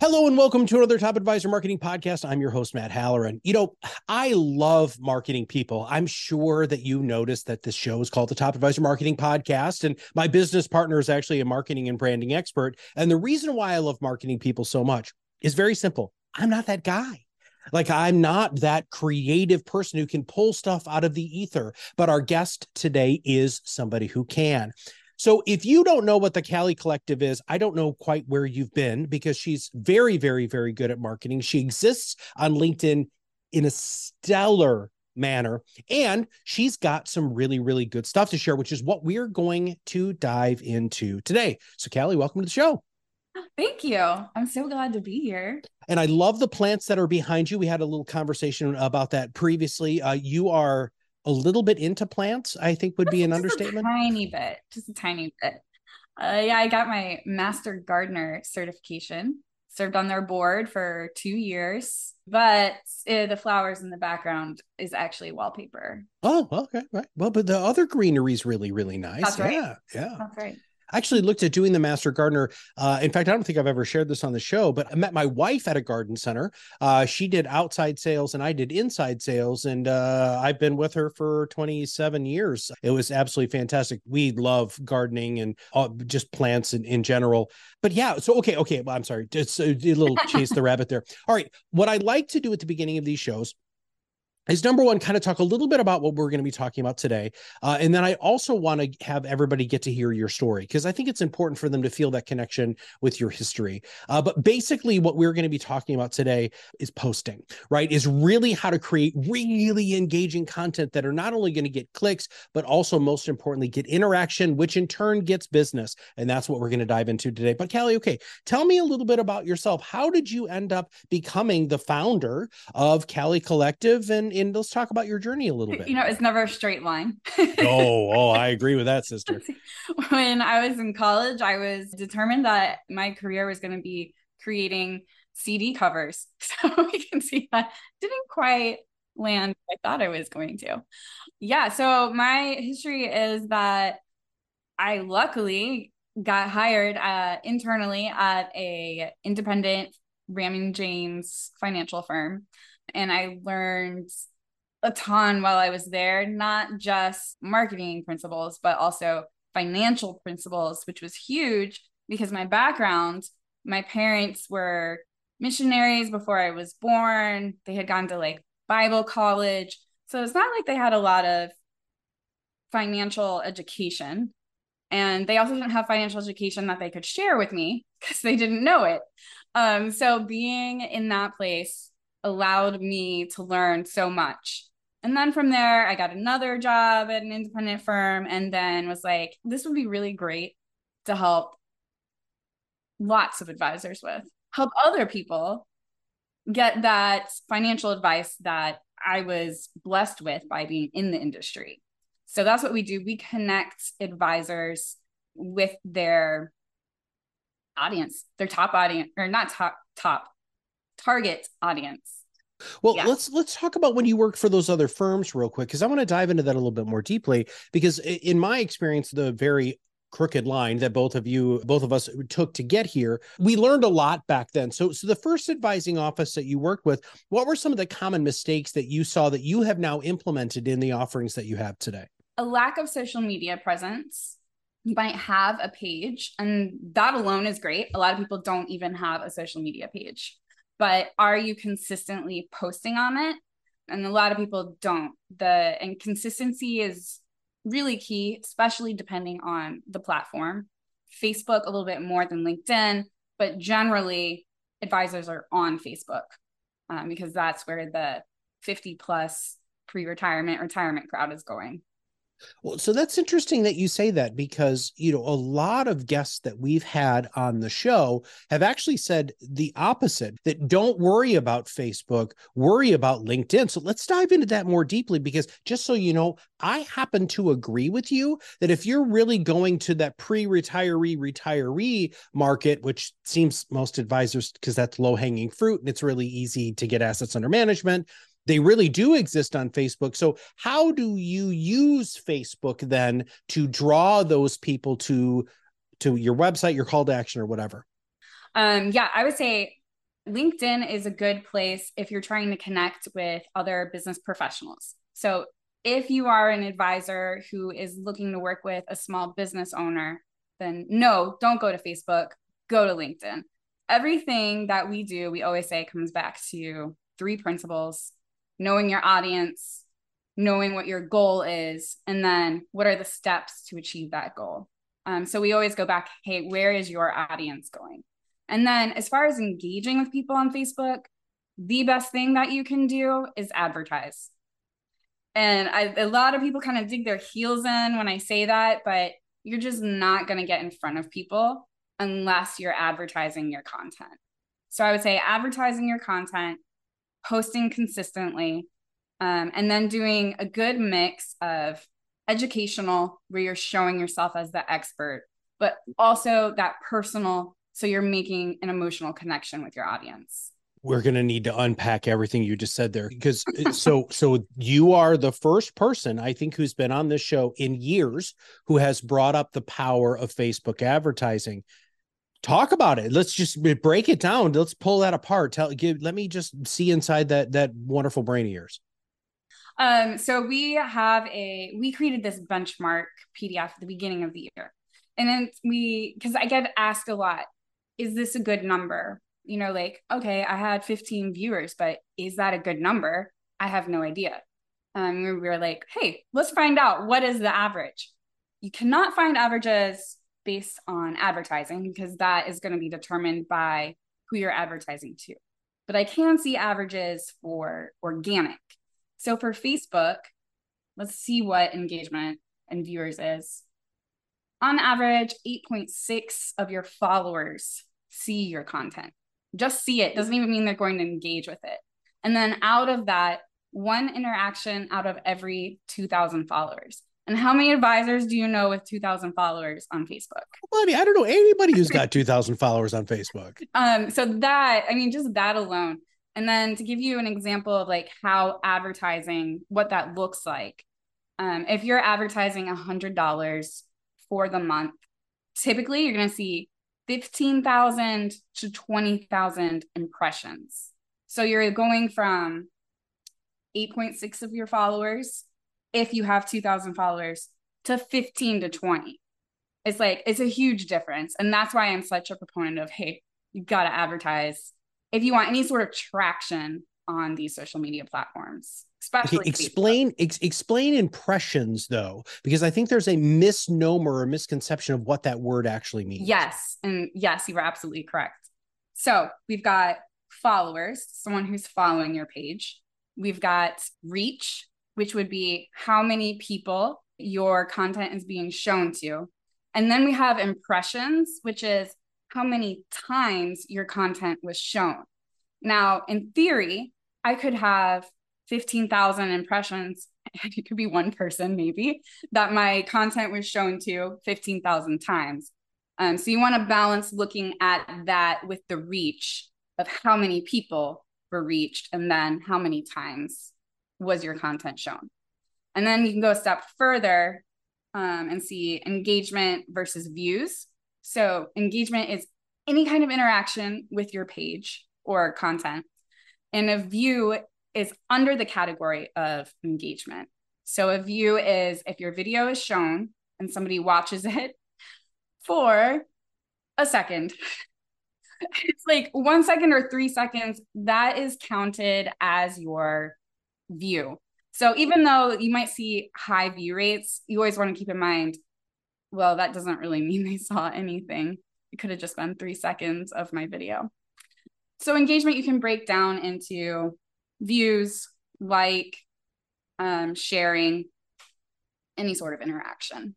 Hello and welcome to another Top Advisor Marketing Podcast. I'm your host, Matt Halloran. You know, I love marketing people. I'm sure that you noticed that this show is called the Top Advisor Marketing Podcast, and my business partner is actually a marketing and branding expert. And the reason why I love marketing people so much is very simple I'm not that guy. Like, I'm not that creative person who can pull stuff out of the ether, but our guest today is somebody who can. So if you don't know what the Kalli Collective is, I don't know quite where you've been because she's very, very, very good at marketing. She exists on LinkedIn in a stellar manner. And she's got some really, really good stuff to share, which is what we're going to dive into today. So, Kalli, welcome to the show. Thank you. I'm so glad to be here. And I love the plants that are behind you. We had a little conversation about that previously. Uh, you are a little bit into plants, I think would be an understatement. tiny bit, just a tiny bit. Uh, yeah, I got my master gardener certification. Served on their board for two years, but uh, the flowers in the background is actually wallpaper. Oh, okay, right. Well, but the other greenery is really, really nice. That's right. Yeah, yeah. That's right. I actually looked at doing the master gardener. Uh, in fact, I don't think I've ever shared this on the show, but I met my wife at a garden center. Uh, she did outside sales and I did inside sales. And uh, I've been with her for 27 years. It was absolutely fantastic. We love gardening and uh, just plants in, in general. But yeah, so okay, okay. Well, I'm sorry. Just a little chase the rabbit there. All right. What I like to do at the beginning of these shows is number one, kind of talk a little bit about what we're going to be talking about today. Uh, and then I also want to have everybody get to hear your story because I think it's important for them to feel that connection with your history. Uh, but basically, what we're going to be talking about today is posting, right? Is really how to create really engaging content that are not only going to get clicks, but also, most importantly, get interaction, which in turn gets business. And that's what we're going to dive into today. But Kalli, okay, tell me a little bit about yourself. How did you end up becoming the founder of Kalli Collective and and let's talk about your journey a little bit. You know, it's never a straight line. oh, oh, I agree with that, sister. when I was in college, I was determined that my career was going to be creating CD covers. So we can see that didn't quite land I thought I was going to. Yeah, so my history is that I luckily got hired uh, internally at a independent Raymond James financial firm and I learned a ton while I was there, not just marketing principles, but also financial principles, which was huge because my background, my parents were missionaries before I was born. They had gone to like Bible college. So it's not like they had a lot of financial education. And they also didn't have financial education that they could share with me because they didn't know it. Um, so being in that place allowed me to learn so much. And then from there, I got another job at an independent firm and then was like, this would be really great to help lots of advisors with, help other people get that financial advice that I was blessed with by being in the industry. So that's what we do. We connect advisors with their audience, their top audience, or not top, top, target audience. Well, yeah. let's let's talk about when you work for those other firms real quick because I want to dive into that a little bit more deeply because in my experience the very crooked line that both of you both of us took to get here we learned a lot back then so so the first advising office that you worked with what were some of the common mistakes that you saw that you have now implemented in the offerings that you have today a lack of social media presence you might have a page and that alone is great a lot of people don't even have a social media page but are you consistently posting on it? And a lot of people don't. The and consistency is really key, especially depending on the platform. Facebook a little bit more than LinkedIn, but generally advisors are on Facebook um, because that's where the 50 plus pre-retirement retirement crowd is going. Well, so that's interesting that you say that because, you know, a lot of guests that we've had on the show have actually said the opposite that don't worry about Facebook, worry about LinkedIn. So let's dive into that more deeply because just so you know, I happen to agree with you that if you're really going to that pre retiree retiree market, which seems most advisors because that's low hanging fruit and it's really easy to get assets under management they really do exist on Facebook. So, how do you use Facebook then to draw those people to to your website, your call to action, or whatever? Um, yeah, I would say LinkedIn is a good place if you're trying to connect with other business professionals. So, if you are an advisor who is looking to work with a small business owner, then no, don't go to Facebook, go to LinkedIn. Everything that we do, we always say comes back to three principles knowing your audience, knowing what your goal is, and then what are the steps to achieve that goal. Um, so we always go back, hey, where is your audience going? And then as far as engaging with people on Facebook, the best thing that you can do is advertise. And I, a lot of people kind of dig their heels in when I say that, but you're just not going to get in front of people unless you're advertising your content. So I would say advertising your content, posting consistently, um, and then doing a good mix of educational, where you're showing yourself as the expert, but also that personal, so you're making an emotional connection with your audience. We're going to need to unpack everything you just said there because uh, so so you are the first person i think who's been on this show in years who has brought up the power of facebook advertising talk about it. Let's just break it down. Let's pull that apart. Tell give let me just see inside that that wonderful brain of yours. Um so we have a we created this benchmark pdf at the beginning of the year. And then we because i get asked a lot is this a good number? You know like okay i had 15 viewers but is that a good number? I have no idea. Um we were like hey let's find out. What is the average? You cannot find averages based on advertising because that is going to be determined by who you're advertising to. But I can see averages for organic. So for Facebook, let's see what engagement and viewers is. On average, 8.6 of your followers see your content. Just see it doesn't even mean they're going to engage with it. And then out of that, one interaction out of every 2,000 followers. And how many advisors do you know with 2,000 followers on Facebook? Buddy, I don't know anybody who's got 2,000 followers on Facebook. Um, so that, I mean, just that alone. And then to give you an example of like how advertising, what that looks like. Um, if you're advertising $100 for the month, typically you're going to see 15,000 to 20,000 impressions. So you're going from 8.6 of your followers if you have 2000 followers to 15 to 20 it's like it's a huge difference and that's why i'm such a proponent of hey you got to advertise if you want any sort of traction on these social media platforms especially okay, explain ex- explain impressions though because i think there's a misnomer or misconception of what that word actually means. Yes and yes you were absolutely correct. So we've got followers someone who's following your page. We've got reach which would be how many people your content is being shown to. And then we have impressions, which is how many times your content was shown. Now, in theory, I could have 15,000 impressions. And it could be one person, maybe, that my content was shown to 15,000 times. Um, so you want to balance looking at that with the reach of how many people were reached and then how many times was your content shown? And then you can go a step further um, and see engagement versus views. So, engagement is any kind of interaction with your page or content, and a view is under the category of engagement. So, a view is if your video is shown and somebody watches it for a second. it's like one second or three seconds, that is counted as your view. So even though you might see high view rates, you always want to keep in mind, well, that doesn't really mean they saw anything. It could have just been three seconds of my video. So engagement you can break down into views, like, um, sharing, any sort of interaction.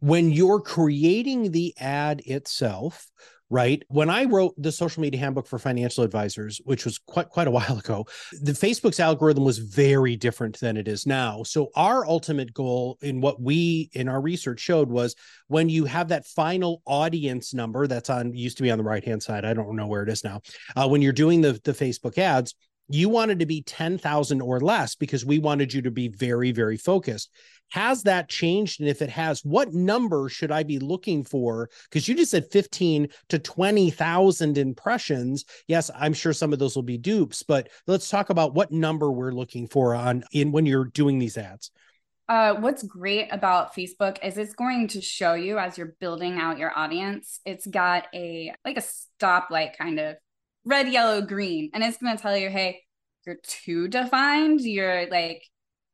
When you're creating the ad itself, right? When I wrote the social media handbook for financial advisors, which was quite quite a while ago, the Facebook's algorithm was very different than it is now. So our ultimate goal in what we in our research showed was when you have that final audience number that's on used to be on the right hand side. I don't know where it is now. Uh, when you're doing the the Facebook ads, you wanted to be 10,000 or less because we wanted you to be very, very focused. Has that changed? And if it has, what number should I be looking for? Because you just said 15 to 20,000 impressions. Yes, I'm sure some of those will be dupes, but let's talk about what number we're looking for on in when you're doing these ads. Uh, what's great about Facebook is it's going to show you as you're building out your audience. It's got a like a stoplight kind of red, yellow, green. And it's going to tell you, hey, you're too defined. You're like,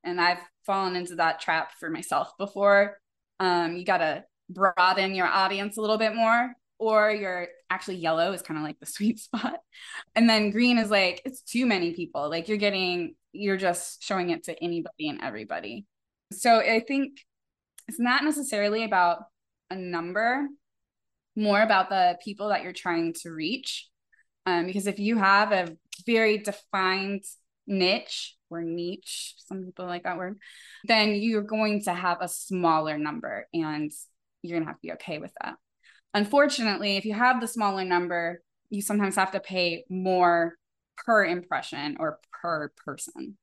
and I've fallen into that trap for myself before. Um, you got to broaden your audience a little bit more, or you're actually yellow is kind of like the sweet spot. And then green is like, it's too many people. Like you're getting, you're just showing it to anybody and everybody. So I think it's not necessarily about a number, more about the people that you're trying to reach um, because if you have a very defined niche or niche, some people like that word, then you're going to have a smaller number and you're going to have to be okay with that. Unfortunately, if you have the smaller number, you sometimes have to pay more per impression or per person.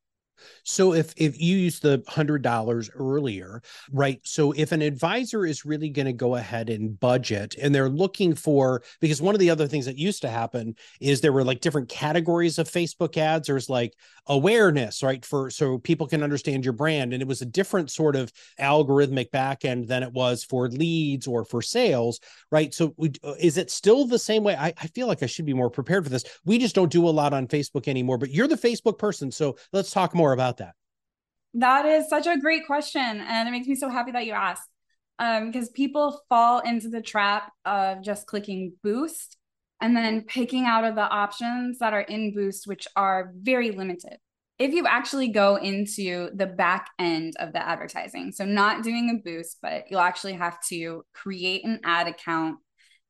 So if if you use the hundred dollars earlier, right? So if an advisor is really going to go ahead and budget and they're looking for because one of the other things that used to happen is there were like different categories of Facebook ads. There's like awareness, right? For so people can understand your brand. And it was a different sort of algorithmic backend than it was for leads or for sales, right? So we, uh, is it still the same way? I, I feel like I should be more prepared for this. We just don't do a lot on Facebook anymore, but you're the Facebook person. So let's talk more about that? That is such a great question. And it makes me so happy that you asked. Um, because people fall into the trap of just clicking boost and then picking out of the options that are in boost, which are very limited. If you actually go into the back end of the advertising, so not doing a boost, but you'll actually have to create an ad account,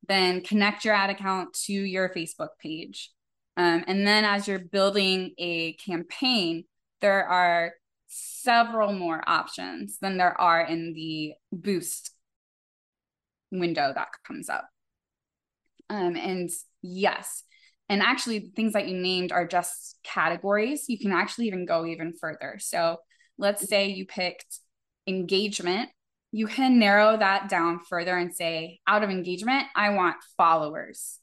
then connect your ad account to your Facebook page. Um, and then as you're building a campaign, there are several more options than there are in the boost window that comes up. Um, and yes, and actually, the things that you named are just categories. You can actually even go even further. So let's say you picked engagement. You can narrow that down further and say, out of engagement, I want followers,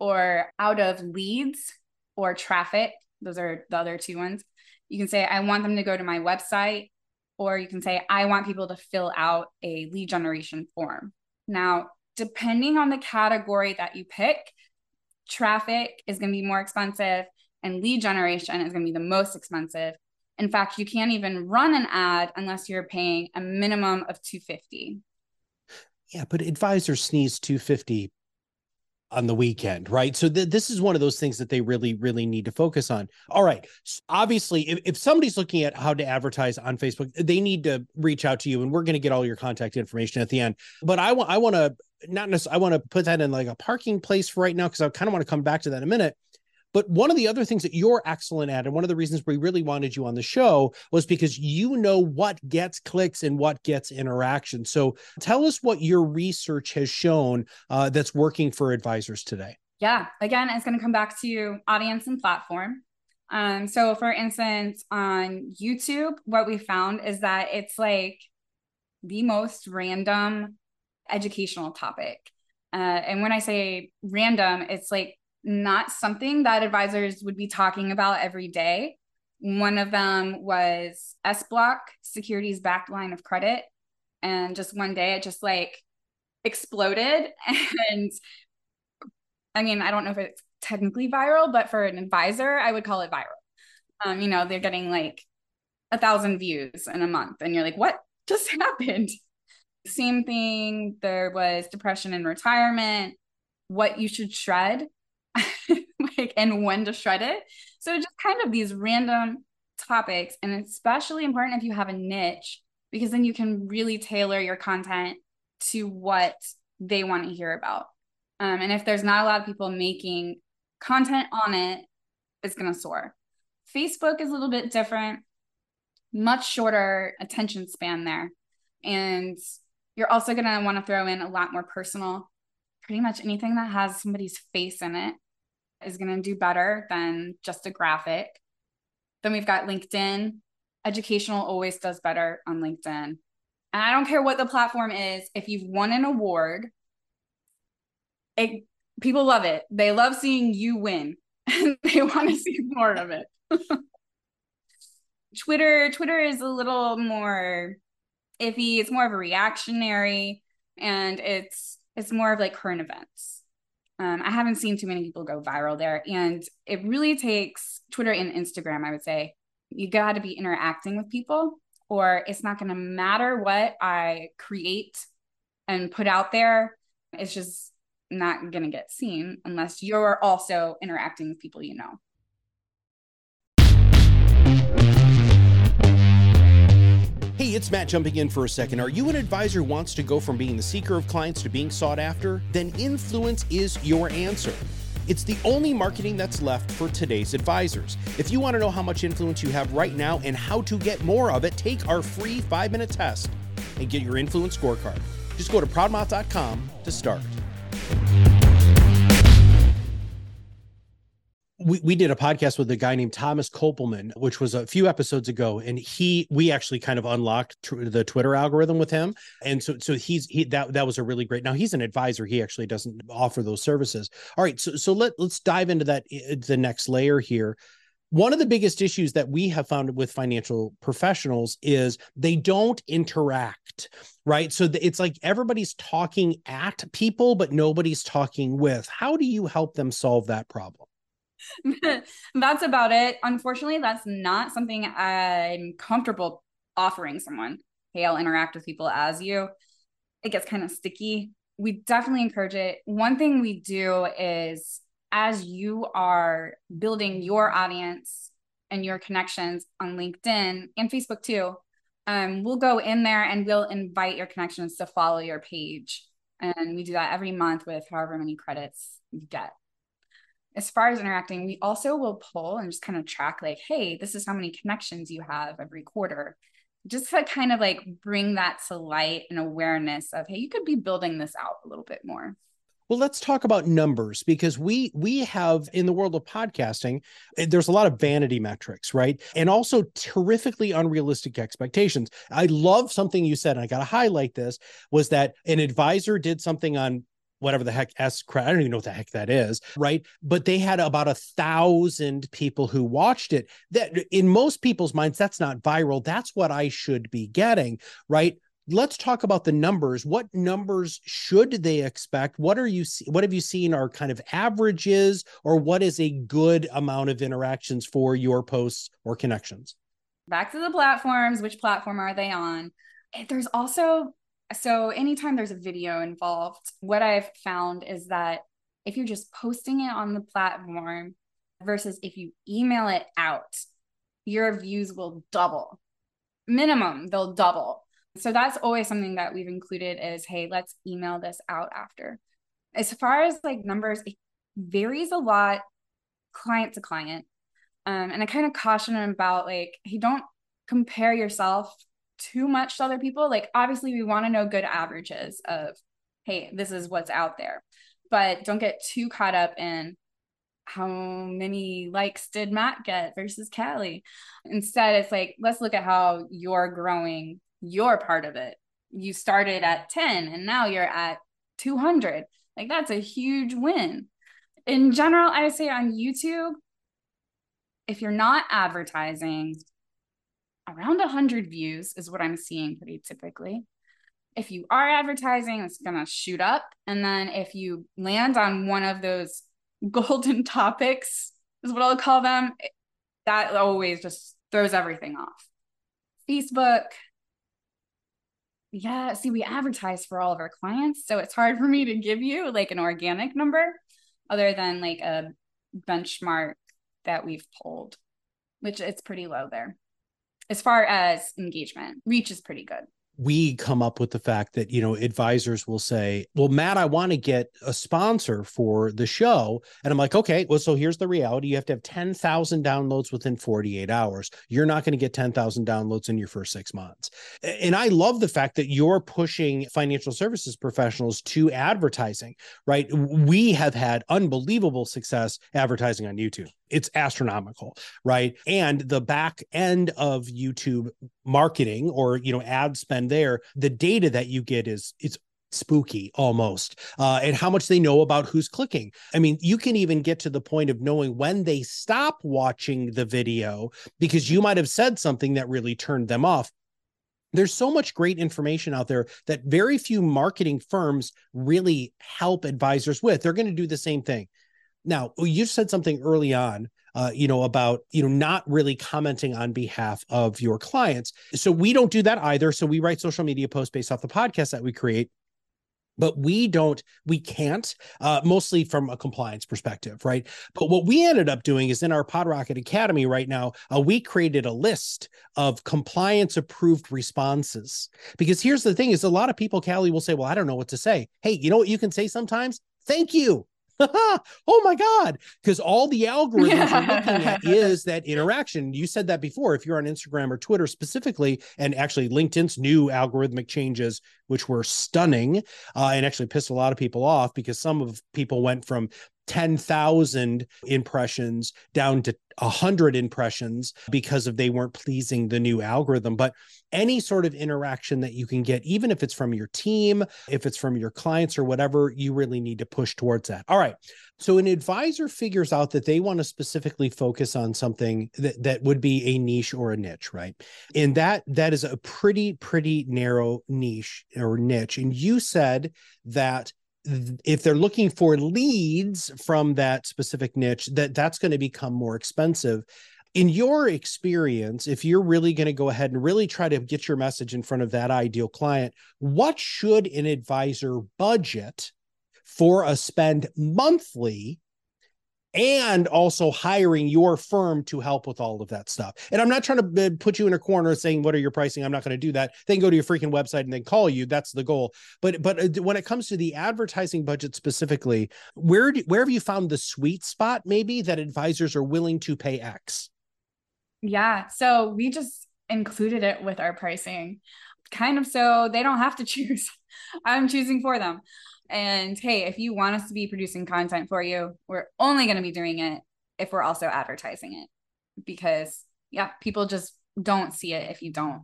or out of leads or traffic. Those are the other two ones. You can say, I want them to go to my website, or you can say, I want people to fill out a lead generation form. Now, depending on the category that you pick, traffic is going to be more expensive and lead generation is going to be the most expensive. In fact, you can't even run an ad unless you're paying a minimum of 250. Yeah, but advisors sneeze 250 on the weekend, right? So th- this is one of those things that they really, really need to focus on. All right. So obviously, if, if somebody's looking at how to advertise on Facebook, they need to reach out to you, and we're going to get all your contact information at the end. But I want, I want to not necessarily, I want to put that in like a parking place for right now because I kind of want to come back to that in a minute. But one of the other things that you're excellent at, and one of the reasons we really wanted you on the show was because you know what gets clicks and what gets interaction. So tell us what your research has shown uh, that's working for advisors today. Yeah, again, it's going to come back to audience and platform. Um, so, for instance, on YouTube, what we found is that it's like the most random educational topic. Uh, and when I say random, it's like not something that advisors would be talking about every day. One of them was SBLOC, securities backed line of credit. And just one day it just like exploded. And I mean, I don't know if it's technically viral, but for an advisor, I would call it viral. Um, you know, they're getting like a thousand views in a month, and you're like, what just happened? Same thing. There was depression in retirement, what you should shred like and when to shred it. So just kind of these random topics and especially important if you have a niche because then you can really tailor your content to what they want to hear about. Um, and if there's not a lot of people making content on it, it's going to soar. Facebook is a little bit different, much shorter attention span there. And you're also going to want to throw in a lot more personal. Pretty much anything that has somebody's face in it is going to do better than just a graphic. Then we've got LinkedIn. Educational always does better on LinkedIn. And I don't care what the platform is, if you've won an award, it, people love it. They love seeing you win. they want to see more of it. Twitter, Twitter is a little more iffy. It's more of a reactionary, and it's it's more of like current events. Um, I haven't seen too many people go viral there, and it really takes Twitter and Instagram. I would say you got to be interacting with people, or it's not going to matter what I create and put out there. It's just not going to get seen unless you're also interacting with people you know. Hey, it's Matt jumping in for a second. Are you an advisor who wants to go from being the seeker of clients to being sought after? Then influence is your answer. It's the only marketing that's left for today's advisors. If you want to know how much influence you have right now and how to get more of it, take our free five minute test and get your influence scorecard. Just go to proudmouth.com to start. We, we did a podcast with a guy named Thomas Kopelman, which was a few episodes ago, and he we actually kind of unlocked tr- the Twitter algorithm with him, and so so he's he that that was a really great. Now he's an advisor; he actually doesn't offer those services. All right, so so let let's dive into that the next layer here. One of the biggest issues that we have found with financial professionals is they don't interact, right? So it's like everybody's talking at people, but nobody's talking with. How do you help them solve that problem? that's about it. Unfortunately, that's not something I'm comfortable offering someone. Hey, I'll interact with people as you. It gets kind of sticky. We definitely encourage it. One thing we do is as you are building your audience and your connections on LinkedIn and Facebook too, um, we'll go in there and we'll invite your connections to follow your page. And we do that every month with however many credits you get as far as interacting, we also will pull and just kind of track like, hey, this is how many connections you have every quarter. Just to kind of like bring that to light and awareness of, hey, you could be building this out a little bit more. Well, let's talk about numbers because we we have in the world of podcasting, eh, there's a lot of vanity metrics, right? And also terrifically unrealistic expectations. I love something you said, and I got to highlight this was that an advisor did something on whatever the heck S crowd. I don't even know what the heck that is, right? But they had about a thousand people who watched it. That in most people's minds, that's not viral. That's what I should be getting, right? Let's talk about the numbers. What numbers should they expect? What are you what have you seen are kind of averages or what is a good amount of interactions for your posts or connections? Back to the platforms, which platform are they on? There's also so anytime there's a video involved, what I've found is that if you're just posting it on the platform versus if you email it out, your views will double. Minimum, they'll double. So that's always something that we've included is hey, let's email this out after. As far as like numbers, it varies a lot client to client. Um, and I kind of caution them about like, hey, don't compare yourself too much to other people. Like, obviously, we want to know good averages of, hey, this is what's out there, but don't get too caught up in how many likes did Matt get versus Kalli. Instead, it's like, let's look at how you're growing your part of it. You started at 10 and now you're at 200. Like, that's a huge win. In general, I would say on YouTube, if you're not advertising, around 100 views is what I'm seeing pretty typically. If you are advertising, it's going to shoot up. And then if you land on one of those golden topics, is what I'll call them, that always just throws everything off. Facebook, yeah, see, we advertise for all of our clients. So it's hard for me to give you like an organic number other than like a benchmark that we've pulled, which it's pretty low there as far as engagement, reach is pretty good. We come up with the fact that you know advisors will say well matt i want to get a sponsor for the show. And i'm like okay well so here's the reality. You have to have 10,000 downloads within 48 hours. You're not going to get 10,000 downloads in your first 6 months. And i love the fact that you're pushing financial services professionals to advertising right? We have had unbelievable success advertising on youtube it's astronomical right? And the back end of youtube marketing or you know ad spend there the data that you get is it's spooky almost uh, and how much they know about who's clicking. I mean you can even get to the point of knowing when they stop watching the video because you might have said something that really turned them off. There's so much great information out there that very few marketing firms really help advisors with. They're going to do the same thing now, you said something early on, uh, you know, about you know not really commenting on behalf of your clients. So we don't do that either. So we write social media posts based off the podcast that we create but we don't we can't uh, mostly from a compliance perspective right? But what we ended up doing is in our podrocket academy right now uh, we created a list of compliance approved responses. Because here's the thing is a lot of people Kalli will say well i don't know what to say. Hey you know what you can say sometimes? Thank you oh my god because all the algorithms yeah. you're looking at is that interaction you said that before if you're on instagram or twitter specifically and actually linkedin's new algorithmic changes which were stunning uh, and actually pissed a lot of people off because some of people went from 10,000 impressions down to 100 impressions because of they weren't pleasing the new algorithm. But any sort of interaction that you can get even if it's from your team if it's from your clients or whatever you really need to push towards that. All right. So an advisor figures out that they want to specifically focus on something that, that would be a niche or a niche right? And that that is a pretty pretty narrow niche or niche. And you said that if they're looking for leads from that specific niche that that's going to become more expensive. In your experience if you're really going to go ahead and really try to get your message in front of that ideal client what should an advisor budget for a spend monthly and also hiring your firm to help with all of that stuff. And I'm not trying to put you in a corner saying what are your pricing. I'm not going to do that. They can go to your freaking website and then call you. That's the goal. But but uh, when it comes to the advertising budget specifically, where do, where have you found the sweet spot maybe that advisors are willing to pay X? Yeah, so we just included it with our pricing kind of so they don't have to choose. I'm choosing for them. And hey, if you want us to be producing content for you, we're only going to be doing it if we're also advertising it because, yeah, people just don't see it if you don't.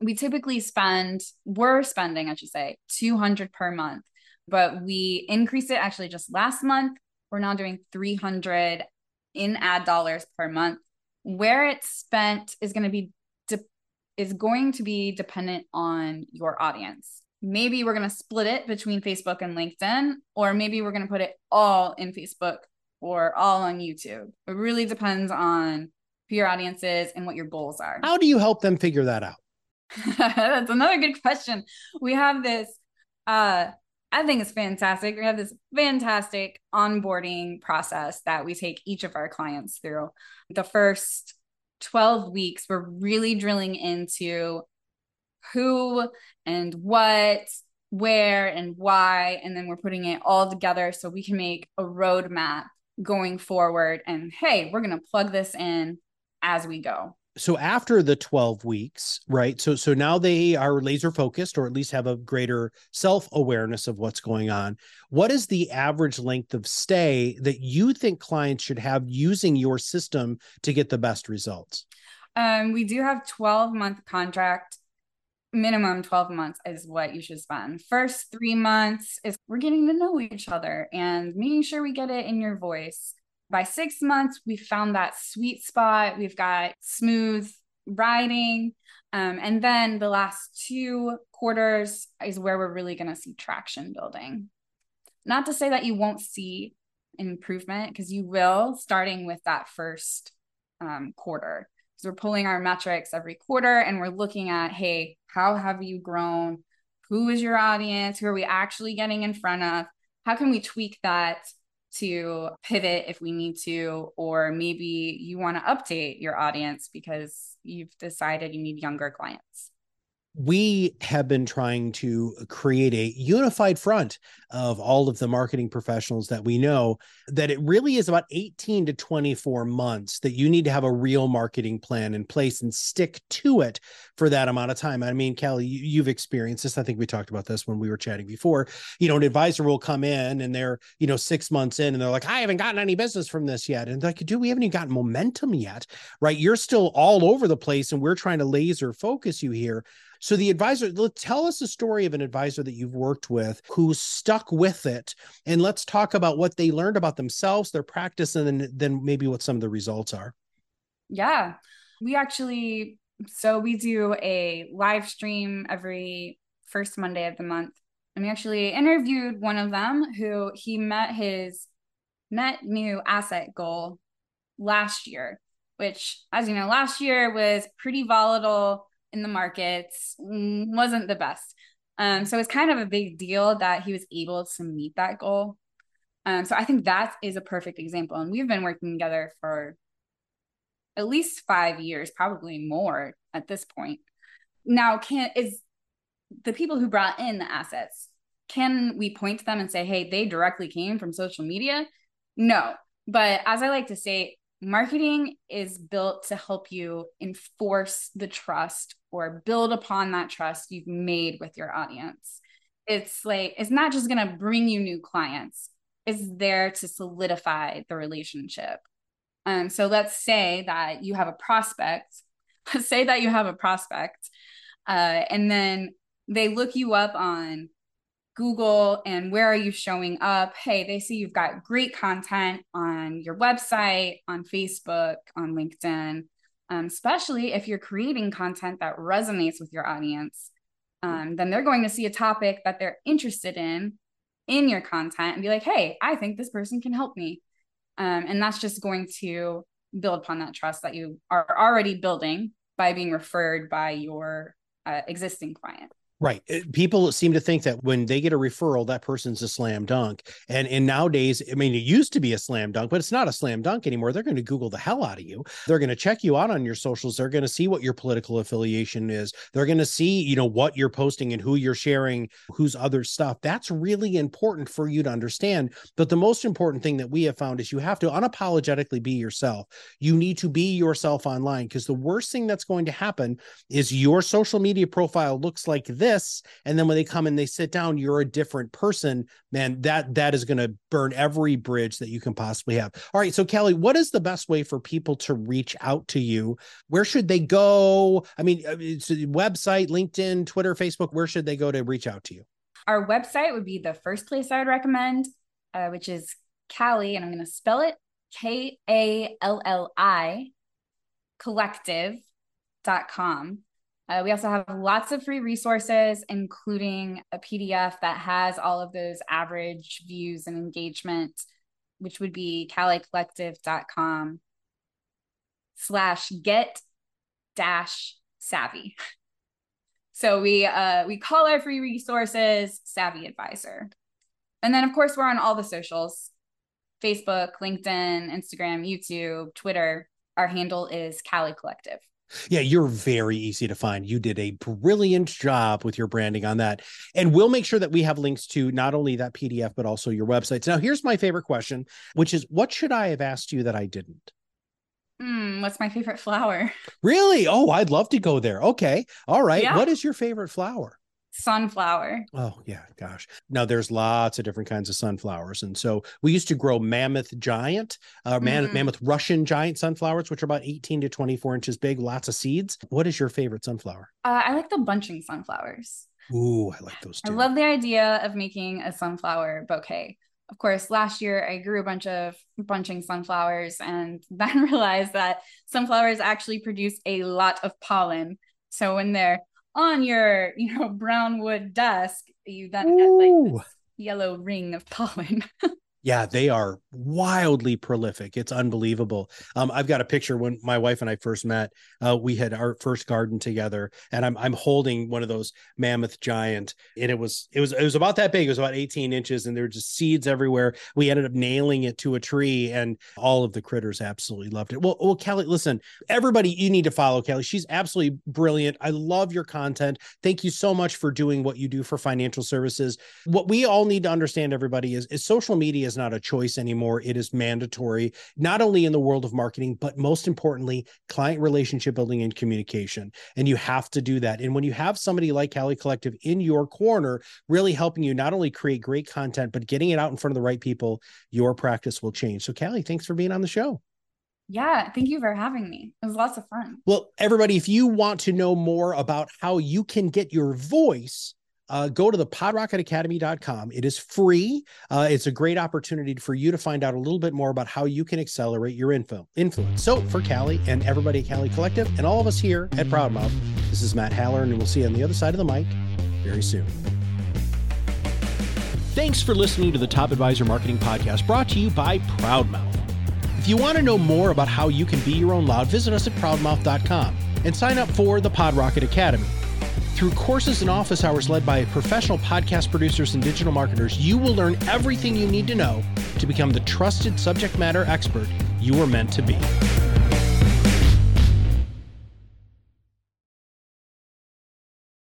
We typically spend, we're spending, I should say, 200 per month, but we increased it actually just last month. We're now doing 300 in ad dollars per month. Where it's spent is going to be is going to be dependent on your audience maybe we're going to split it between Facebook and LinkedIn, or maybe we're going to put it all in Facebook or all on YouTube. It really depends on who your audience is and what your goals are. How do you help them figure that out? That's another good question. We have this, uh, I think it's fantastic. We have this fantastic onboarding process that we take each of our clients through. The first 12 weeks, we're really drilling into who and what, where and why. And then we're putting it all together so we can make a roadmap going forward. And hey, we're going to plug this in as we go so after the 12 weeks right so so now they are laser focused or at least have a greater self awareness of what's going on what is the average length of stay that you think clients should have using your system to get the best results um, we do have 12 month contract minimum 12 months is what you should spend. First three months is we're getting to know each other and making sure we get it in your voice. By six months, we found that sweet spot. We've got smooth riding. Um, and then the last two quarters is where we're really going to see traction building. Not to say that you won't see improvement, because you will, starting with that first um, quarter we're pulling our metrics every quarter and we're looking at, hey, how have you grown? Who is your audience? Who are we actually getting in front of? How can we tweak that to pivot if we need to, or maybe you want to update your audience because you've decided you need younger clients we have been trying to create a unified front of all of the marketing professionals that we know that it really is about 18 to 24 months that you need to have a real marketing plan in place and stick to it for that amount of time. I mean, Kelly, you, have experienced this. I think we talked about this when we were chatting before. You know, an advisor will come in and they're, you know, six months in and they're like, I haven't gotten any business from this yet. And like, dude, we haven't even gotten momentum yet, right? You're still all over the place and we're trying to laser focus you here. So the advisor, tell us a story of an advisor that you've worked with who stuck with it, and let's talk about what they learned about themselves, their practice, and then then maybe what some of the results are. Yeah, we actually so we do a live stream every first Monday of the month, and we actually interviewed one of them who he met his net new asset goal last year which as you know last year was pretty volatile in the markets mm, wasn't the best. Um, so it's kind of a big deal that he was able to meet that goal. Um, so I think that is a perfect example. And we've been working together for at least five years, probably more at this point. Now, can is the people who brought in the assets, can we point to them and say, hey, they directly came from social media? No. But as I like to say, marketing is built to help you enforce the trust or build upon that trust you've made with your audience. It's like, it's not just going to bring you new clients, it's there to solidify the relationship. Um, so let's say that you have a prospect, let's say that you have a prospect, uh, and then they look you up on Google and where are you showing up? Hey, they see you've got great content on your website, on Facebook, on LinkedIn, um, especially if you're creating content that resonates with your audience. Um, then they're going to see a topic that they're interested in in your content and be like, hey, I think this person can help me. Um, and that's just going to build upon that trust that you are already building by being referred by your uh, existing client. Right. Uh, people seem to think that when they get a referral, that person's a slam dunk. And and nowadays, I mean, it used to be a slam dunk, but it's not a slam dunk anymore. They're going to Google the hell out of you. They're going to check you out on your socials. They're going to see what your political affiliation is. They're going to see, you know, what you're posting and who you're sharing, whose other stuff. That's really important for you to understand. But the most important thing that we have found is you have to unapologetically be yourself. You need to be yourself online because the worst thing that's going to happen is your social media profile looks like this this and then when they come and they sit down you're a different person man that that is going to burn every bridge that you can possibly have. All right so kelly what is the best way for people to reach out to you? Where should they go? I mean uh, website linkedin twitter facebook where should they go to reach out to you? Our website would be the first place i would recommend uh, which is Kalli, and I'm going to spell it K A L L I collective.com. Uh, we also have lots of free resources, including a PDF that has all of those average views and engagement, which would be kallicollective.com slash get dash savvy. So we uh, we call our free resources Savvy Advisor. And then of course we're on all the socials, Facebook, LinkedIn, Instagram, YouTube, Twitter. Our handle is Kalli Collective. Yeah, you're very easy to find. You did a brilliant job with your branding on that. And we'll make sure that we have links to not only that PDF, but also your websites. Now, here's my favorite question, which is what should I have asked you that I didn't? Hmm, what's my favorite flower? Really? Oh, I'd love to go there. Okay. All right. Yeah. What is your favorite flower? Sunflower. Oh, yeah, gosh. Now there's lots of different kinds of sunflowers. And so we used to grow mammoth giant, uh, man, mm-hmm. mammoth Russian giant sunflowers, which are about 18 to 24 inches big, lots of seeds. What is your favorite sunflower? Uh, I like the bunching sunflowers. Ooh, I like those too. I love the idea of making a sunflower bouquet. Of course, last year I grew a bunch of bunching sunflowers and then realized that sunflowers actually produce a lot of pollen. So when they're on your, you know, brown wood desk, you then Ooh. get like this yellow ring of pollen. Yeah, they are wildly prolific. It's unbelievable. Um, I've got a picture when my wife and I first met. Uh, we had our first garden together, and I'm I'm holding one of those mammoth giant, and it was it was it was about that big. It was about 18 inches, and there were just seeds everywhere. We ended up nailing it to a tree, and all of the critters absolutely loved it. Well, well, Kelly, listen, everybody, you need to follow Kelly. She's absolutely brilliant. I love your content. Thank you so much for doing what you do for financial services. What we all need to understand, everybody, is is social media is not a choice anymore. It is mandatory, not only in the world of marketing, but most importantly, client relationship building and communication. And you have to do that. And when you have somebody like Kalli Collective in your corner, really helping you not only create great content, but getting it out in front of the right people, your practice will change. So, Kalli, thanks for being on the show. Yeah, thank you for having me. It was lots of fun. Well, everybody, if you want to know more about how you can get your voice uh, go to the podrocketacademy.com. It is free. Uh, it's a great opportunity for you to find out a little bit more about how you can accelerate your info influence. So for Kalli and everybody at Kalli Collective and all of us here at Proudmouth, this is Matt Haller, and we'll see you on the other side of the mic very soon. Thanks for listening to the Top Advisor Marketing Podcast brought to you by Proudmouth. If you want to know more about how you can be your own loud, visit us at proudmouth.com and sign up for the PodRocket Academy. Through courses and office hours led by professional podcast producers and digital marketers, you will learn everything you need to know to become the trusted subject matter expert you are meant to be.